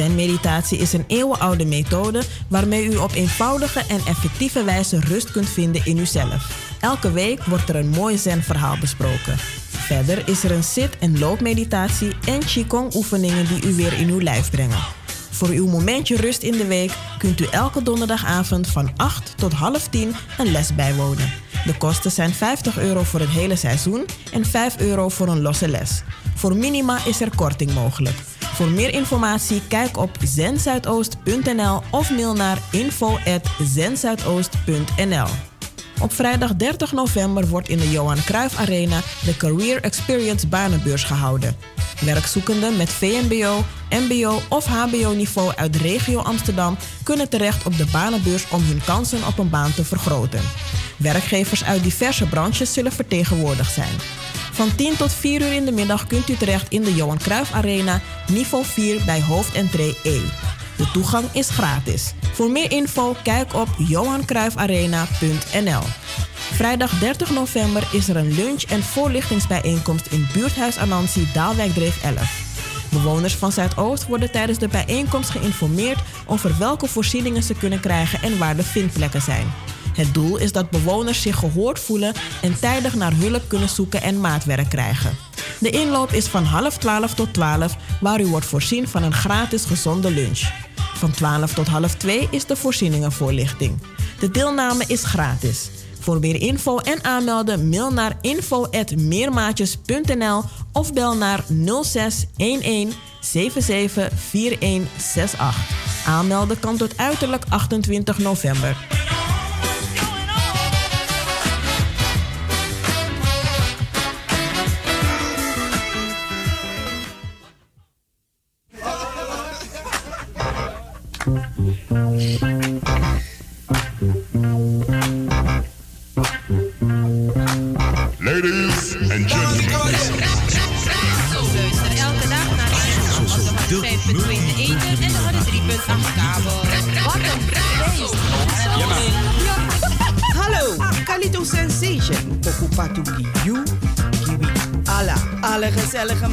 Zen-meditatie is een eeuwenoude methode waarmee u op eenvoudige en effectieve wijze rust kunt vinden in uzelf. Elke week wordt er een mooi Zen-verhaal besproken. Verder is er een zit- en loopmeditatie en Qigong-oefeningen die u weer in uw lijf brengen. Voor uw momentje rust in de week kunt u elke donderdagavond van 8 tot half 10 een les bijwonen. De kosten zijn 50 euro voor het hele seizoen en 5 euro voor een losse les. Voor minima is er korting mogelijk. Voor meer informatie kijk op zenzuidoost.nl of mail naar info@zenzuidoost.nl. Op vrijdag 30 november wordt in de Johan Cruijff Arena de Career Experience Banenbeurs gehouden. Werkzoekenden met VMBO, MBO of HBO-niveau uit de regio Amsterdam kunnen terecht op de banenbeurs om hun kansen op een baan te vergroten. Werkgevers uit diverse branches zullen vertegenwoordigd zijn. Van 10 tot 4 uur in de middag kunt u terecht in de Johan Cruijff Arena, niveau 4 bij hoofdentree E. De toegang is gratis. Voor meer info kijk op johancruijffarena.nl. Vrijdag 30 november is er een lunch- en voorlichtingsbijeenkomst in buurthuis Anansi Daalwijkdreef 11. Bewoners van Zuidoost worden tijdens de bijeenkomst geïnformeerd over welke voorzieningen ze kunnen krijgen en waar de vindplekken zijn. Het doel is dat bewoners zich gehoord voelen en tijdig naar hulp kunnen zoeken en maatwerk krijgen. De inloop is van half 12 tot 12, waar u wordt voorzien van een gratis gezonde lunch. Van 12 tot half 2 is de voorzieningenvoorlichting. De deelname is gratis. Voor meer info en aanmelden mail naar info@meermaatjes.nl of bel naar 0611 774168. Aanmelden kan tot uiterlijk 28 november. Gezellige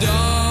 Don't.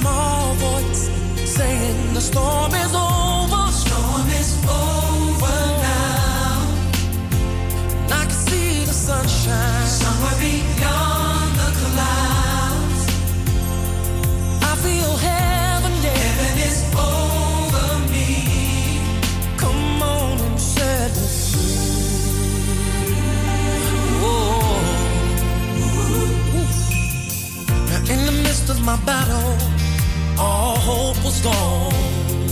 small voice saying the storm is over. Storm is over now. And I can see the sunshine somewhere beyond the clouds. I feel heaven, yeah. heaven is over me. Come on and set me free. Oh. Now in the midst of my battle hope was gone.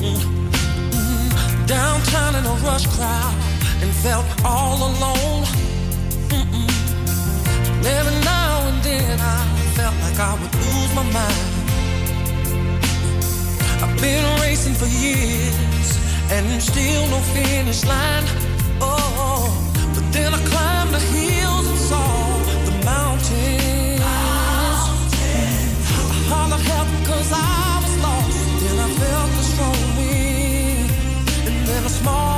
Mm, downtown in a rush crowd and felt all alone. Mm-mm. Every now and then I felt like I would lose my mind. I've been racing for years and still no finish line. Oh, but then I climbed the hills and saw the mountains. mountains. I hollered help cause I small.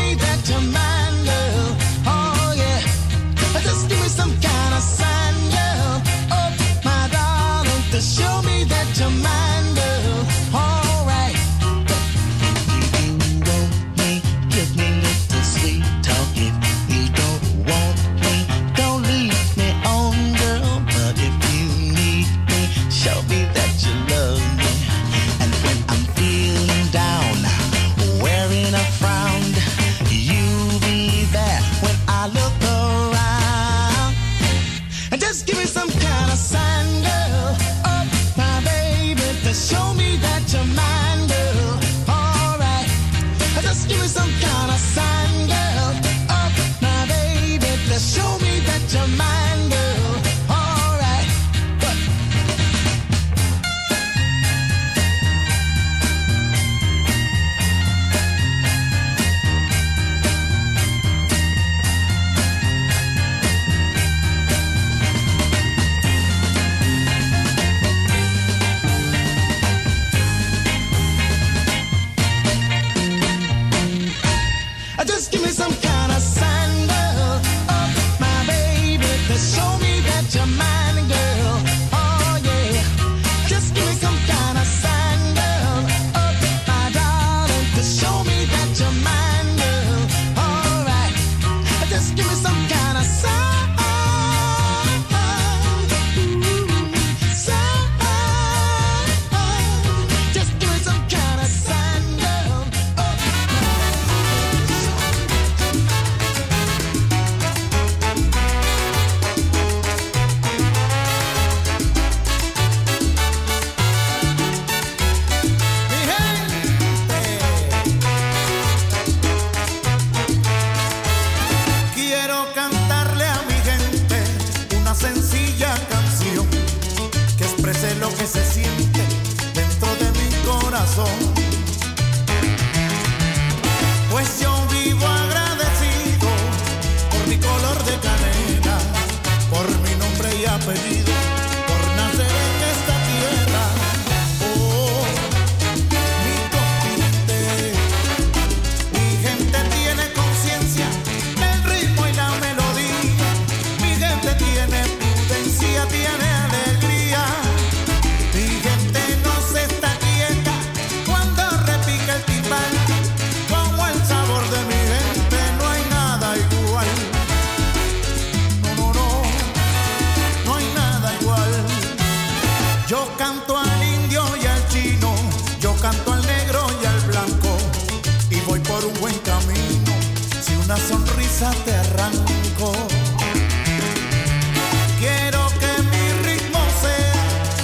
Quiero que mi ritmo sea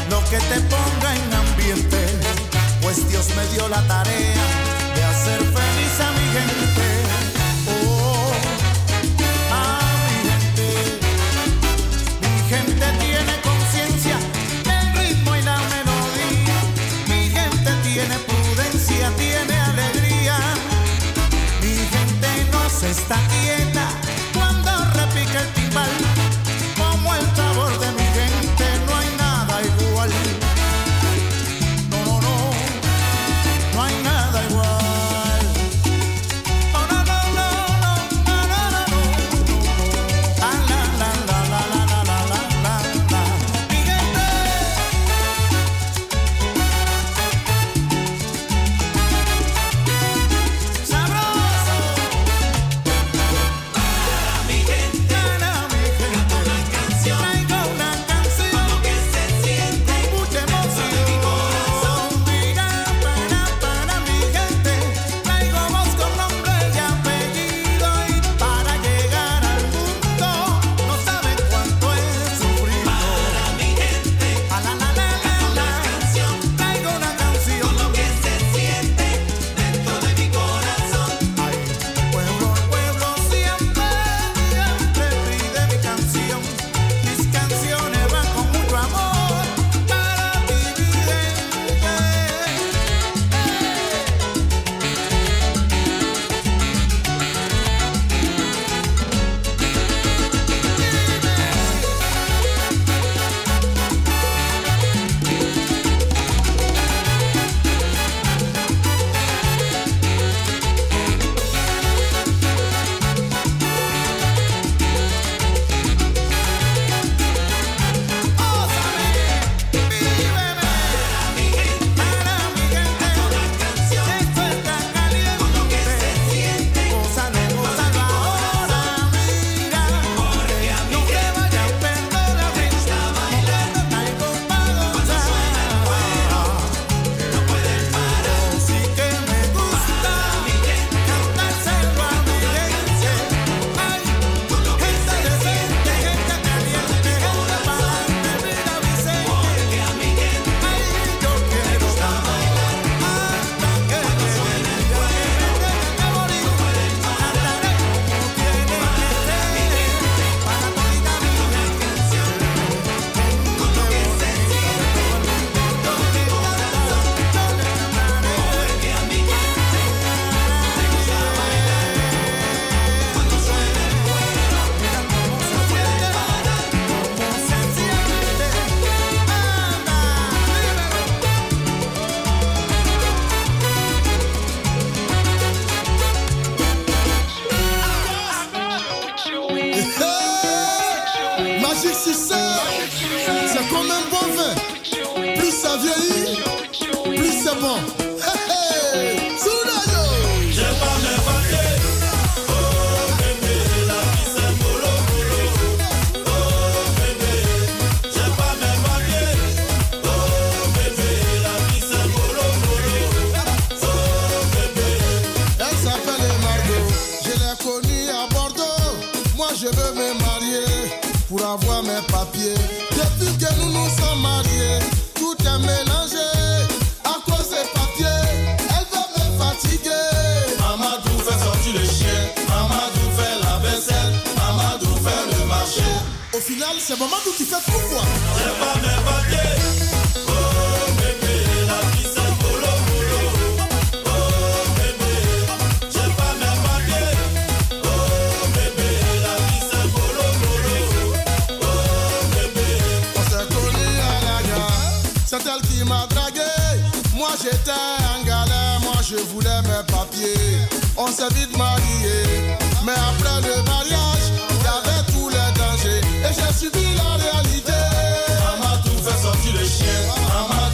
lo que te ponga en ambiente, pues Dios me dio la tarea C'est maman, d'où tu fais tout quoi? J'ai pas mes papiers. Oh bébé, la vie c'est un bolomolo. Oh bébé, j'ai pas mes papiers. Oh bébé, la vie c'est un bolomolo. Oh bébé, on s'est collé à la gare. C'est elle qui m'a dragué. Moi j'étais un galère, moi je voulais mes papiers. On s'est vite marqué. subit la réalité. Maman tout fait sortir le chien. Maman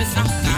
besser.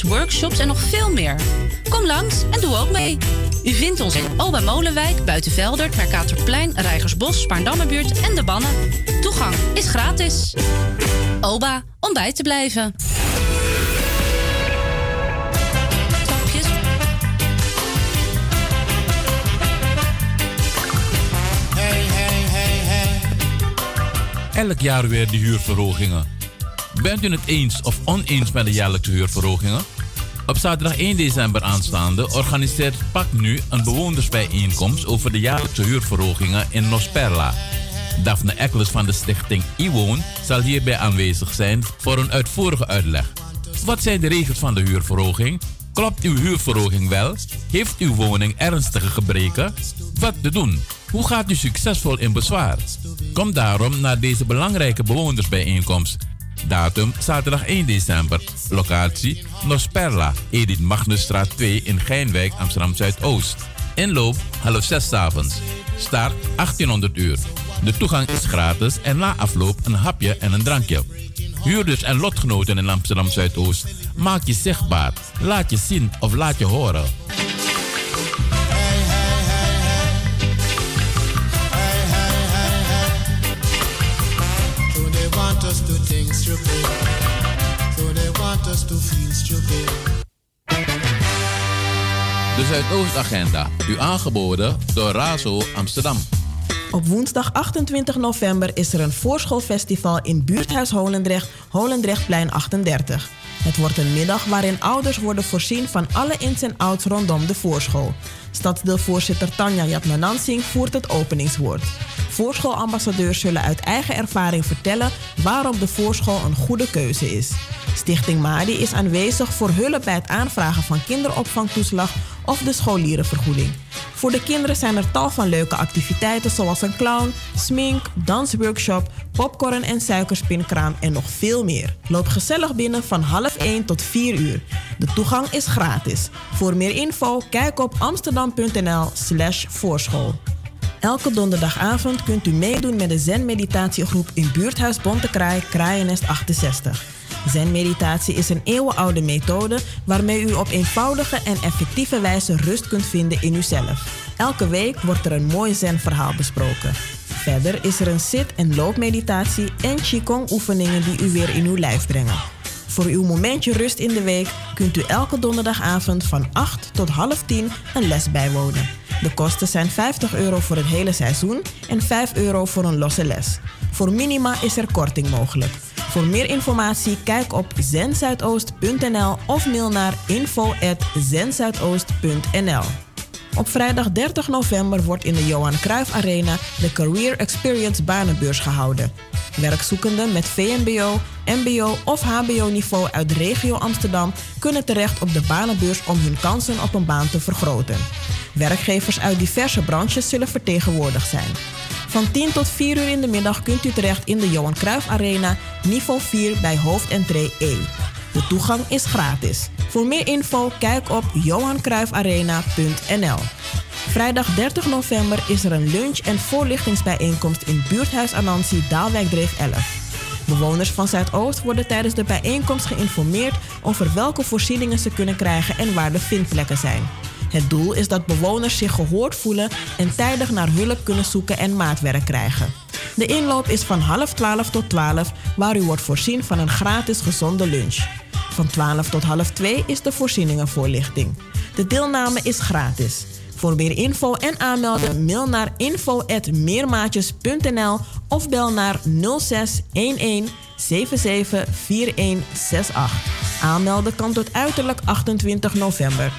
Workshops en nog veel meer. Kom langs en doe ook mee. U vindt ons in Alba Molenwijk, Buitenveldert, Mercatorplein, Rijgersbos, Spaarndammerbuurt en De Bannen. Toegang is gratis. OBA om bij te blijven. Elk jaar weer de huurverhogingen. Bent u het eens of oneens met de jaarlijkse huurverhogingen? Op zaterdag 1 december aanstaande organiseert PAK nu een bewonersbijeenkomst over de jaarlijkse huurverhogingen in Nosperla. Daphne Eccles van de stichting iWoon zal hierbij aanwezig zijn voor een uitvoerige uitleg. Wat zijn de regels van de huurverhoging? Klopt uw huurverhoging wel? Heeft uw woning ernstige gebreken? Wat te doen? Hoe gaat u succesvol in bezwaar? Kom daarom naar deze belangrijke bewonersbijeenkomst. Datum zaterdag 1 december. Locatie Nosperla, Edith Magnusstraat 2 in Geinwijk, Amsterdam Zuidoost. Inloop half zes 's avonds. Start 1800 uur. De toegang is gratis en na afloop een hapje en een drankje. Huurders en lotgenoten in Amsterdam Zuidoost, maak je zichtbaar. Laat je zien of laat je horen. Us to think stupid. So they want us to feel stupid. De Zuidoostagenda, u aangeboden door Razo Amsterdam. Op woensdag 28 november is er een voorschoolfestival in buurthuis Holendrecht, Holendrechtplein 38. Het wordt een middag waarin ouders worden voorzien van alle ins en outs rondom de voorschool. Stadsdeelvoorzitter Tanja Jatmanansing voert het openingswoord. Voorschoolambassadeurs zullen uit eigen ervaring vertellen waarom de voorschool een goede keuze is. Stichting Madi is aanwezig voor hulp bij het aanvragen van kinderopvangtoeslag of de scholierenvergoeding. Voor de kinderen zijn er tal van leuke activiteiten zoals een clown, smink, dansworkshop, popcorn en suikerspinkraam en nog veel meer. Loop gezellig binnen van half 1 tot 4 uur. De toegang is gratis. Voor meer info kijk op amsterdam.nl slash voorschool. Elke donderdagavond kunt u meedoen met de Zen-meditatiegroep in buurthuis Bontekraai, Kraaiennest 68. Zen-meditatie is een eeuwenoude methode waarmee u op eenvoudige en effectieve wijze rust kunt vinden in uzelf. Elke week wordt er een mooi Zen-verhaal besproken. Verder is er een zit- en loopmeditatie en Qigong-oefeningen die u weer in uw lijf brengen. Voor uw momentje rust in de week kunt u elke donderdagavond van 8 tot half 10 een les bijwonen. De kosten zijn 50 euro voor het hele seizoen en 5 euro voor een losse les. Voor minima is er korting mogelijk. Voor meer informatie kijk op zenzuidoost.nl of mail naar info@zenzuidoost.nl. Op vrijdag 30 november wordt in de Johan Cruijff Arena de Career Experience Banenbeurs gehouden. Werkzoekenden met VMBO, MBO of HBO-niveau uit de regio Amsterdam kunnen terecht op de banenbeurs om hun kansen op een baan te vergroten. Werkgevers uit diverse branches zullen vertegenwoordigd zijn. Van 10 tot 4 uur in de middag kunt u terecht in de Johan Cruijff Arena, niveau 4 bij hoofdentree E. De toegang is gratis. Voor meer info kijk op johancruijffarena.nl. Vrijdag 30 november is er een lunch- en voorlichtingsbijeenkomst in buurthuis Anansi Daalwijkdreef 11. Bewoners van Zuidoost worden tijdens de bijeenkomst geïnformeerd over welke voorzieningen ze kunnen krijgen en waar de vindplekken zijn. Het doel is dat bewoners zich gehoord voelen en tijdig naar hulp kunnen zoeken en maatwerk krijgen. De inloop is van half 12 tot 12, waar u wordt voorzien van een gratis gezonde lunch. Van 12 tot half 2 is de voorzieningenvoorlichting. De deelname is gratis. Voor meer info en aanmelden mail naar info@meermaatjes.nl of bel naar 0611 774168. Aanmelden kan tot uiterlijk 28 november.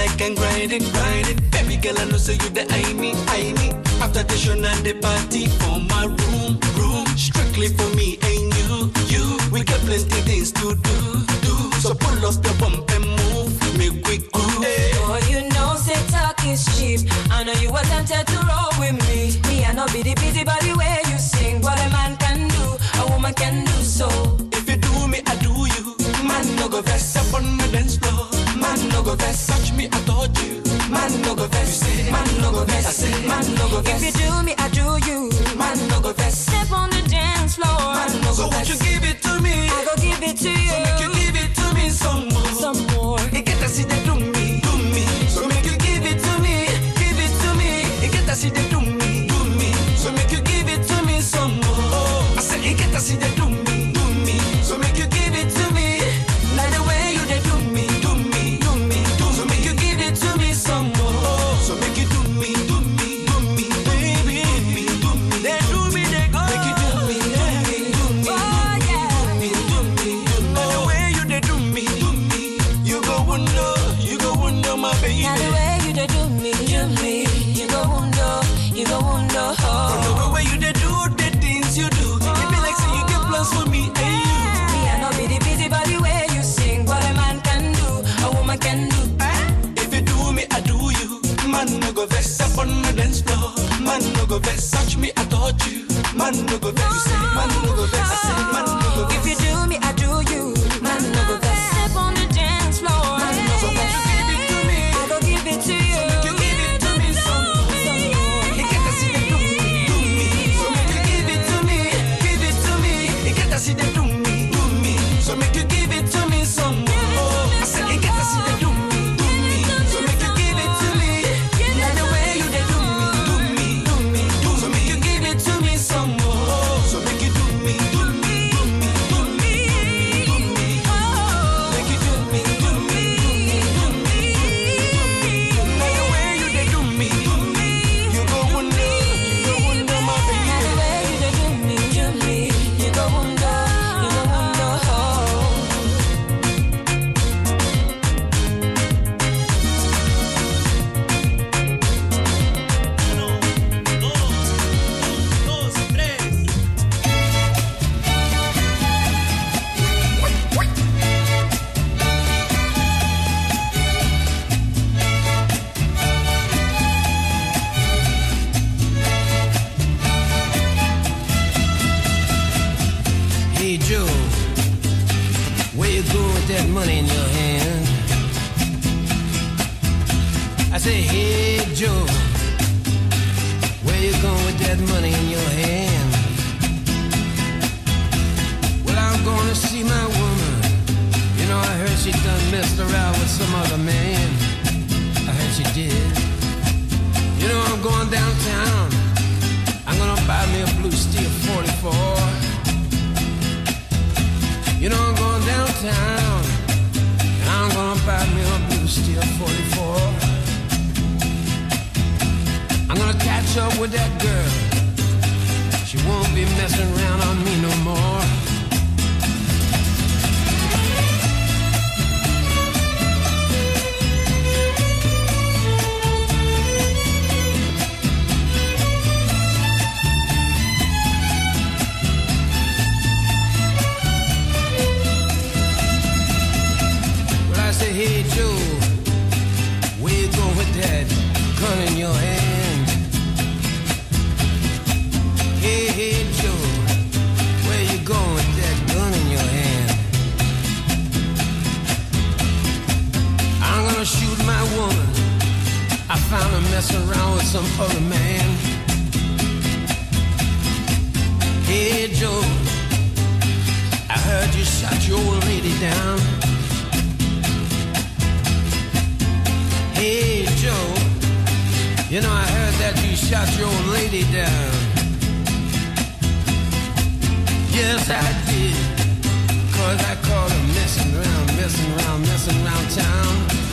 I can grind it, grind it. Baby girl, I know so you the I me, I me. After the show, not the party for my room, room. Strictly for me and you, you. We got plenty things to do, do. So pull up the bump and move, make we groove, Hey. Oh, you know, say talk is cheap. I know you were tempted to roll with me. Me, I know be the busybody. go vex. Touch me, I told you. Man no go vex. Man no go vex. I say man no go vex. If you do me, I do you. Man no go vex. Step on the dance floor. Man no go vex. So won't you give it to me? I go give it to you. You know I'm going downtown. I'm gonna buy me a blue steel 44. I'm gonna catch up with that girl. She won't be messing around on me no more. Mess around with some other man. Hey Joe, I heard you shot your old lady down. Hey Joe, you know I heard that you shot your old lady down. Yes, I did. Cause I caught her messing around, messing around, messing around town.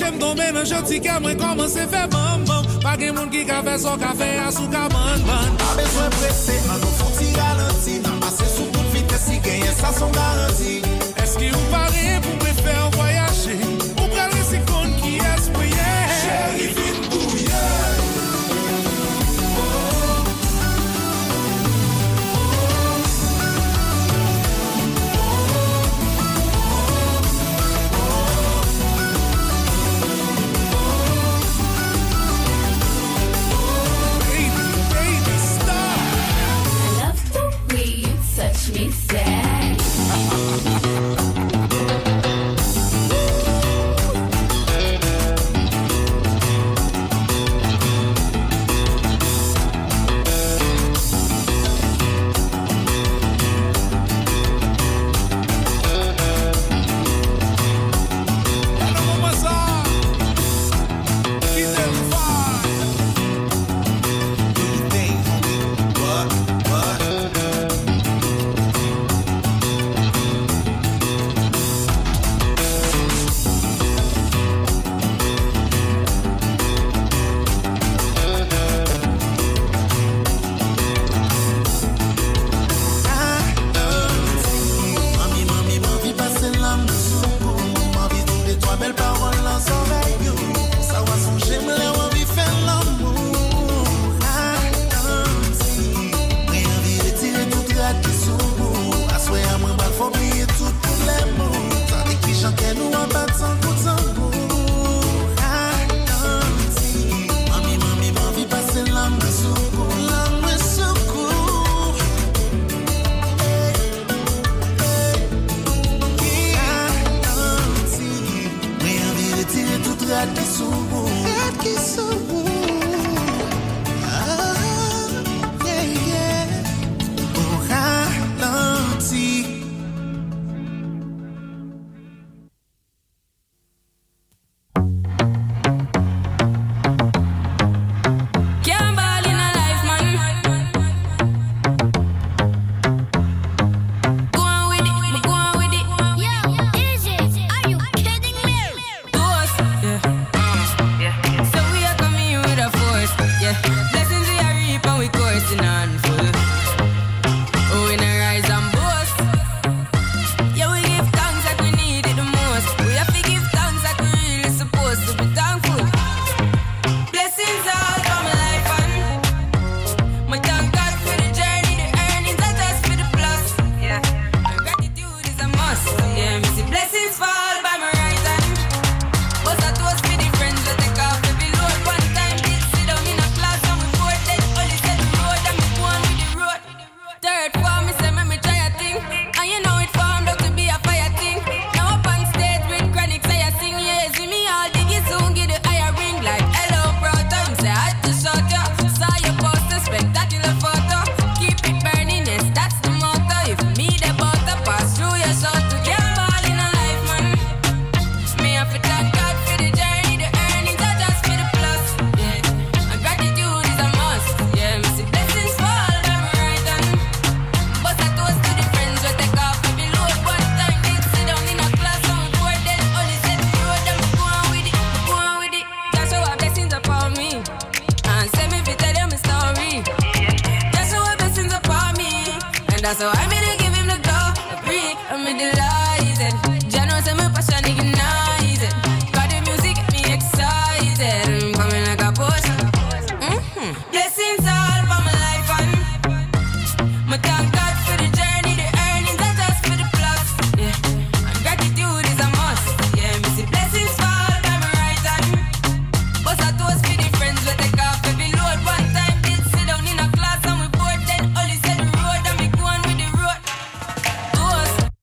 Che mdome nan choti ke mwen komanse fe bambam Pa gen moun ki ka fe so ka fe asou ka banban Pa bezwen prese an nou foti galanti Nan pase sou tout vites si genye sa son garanti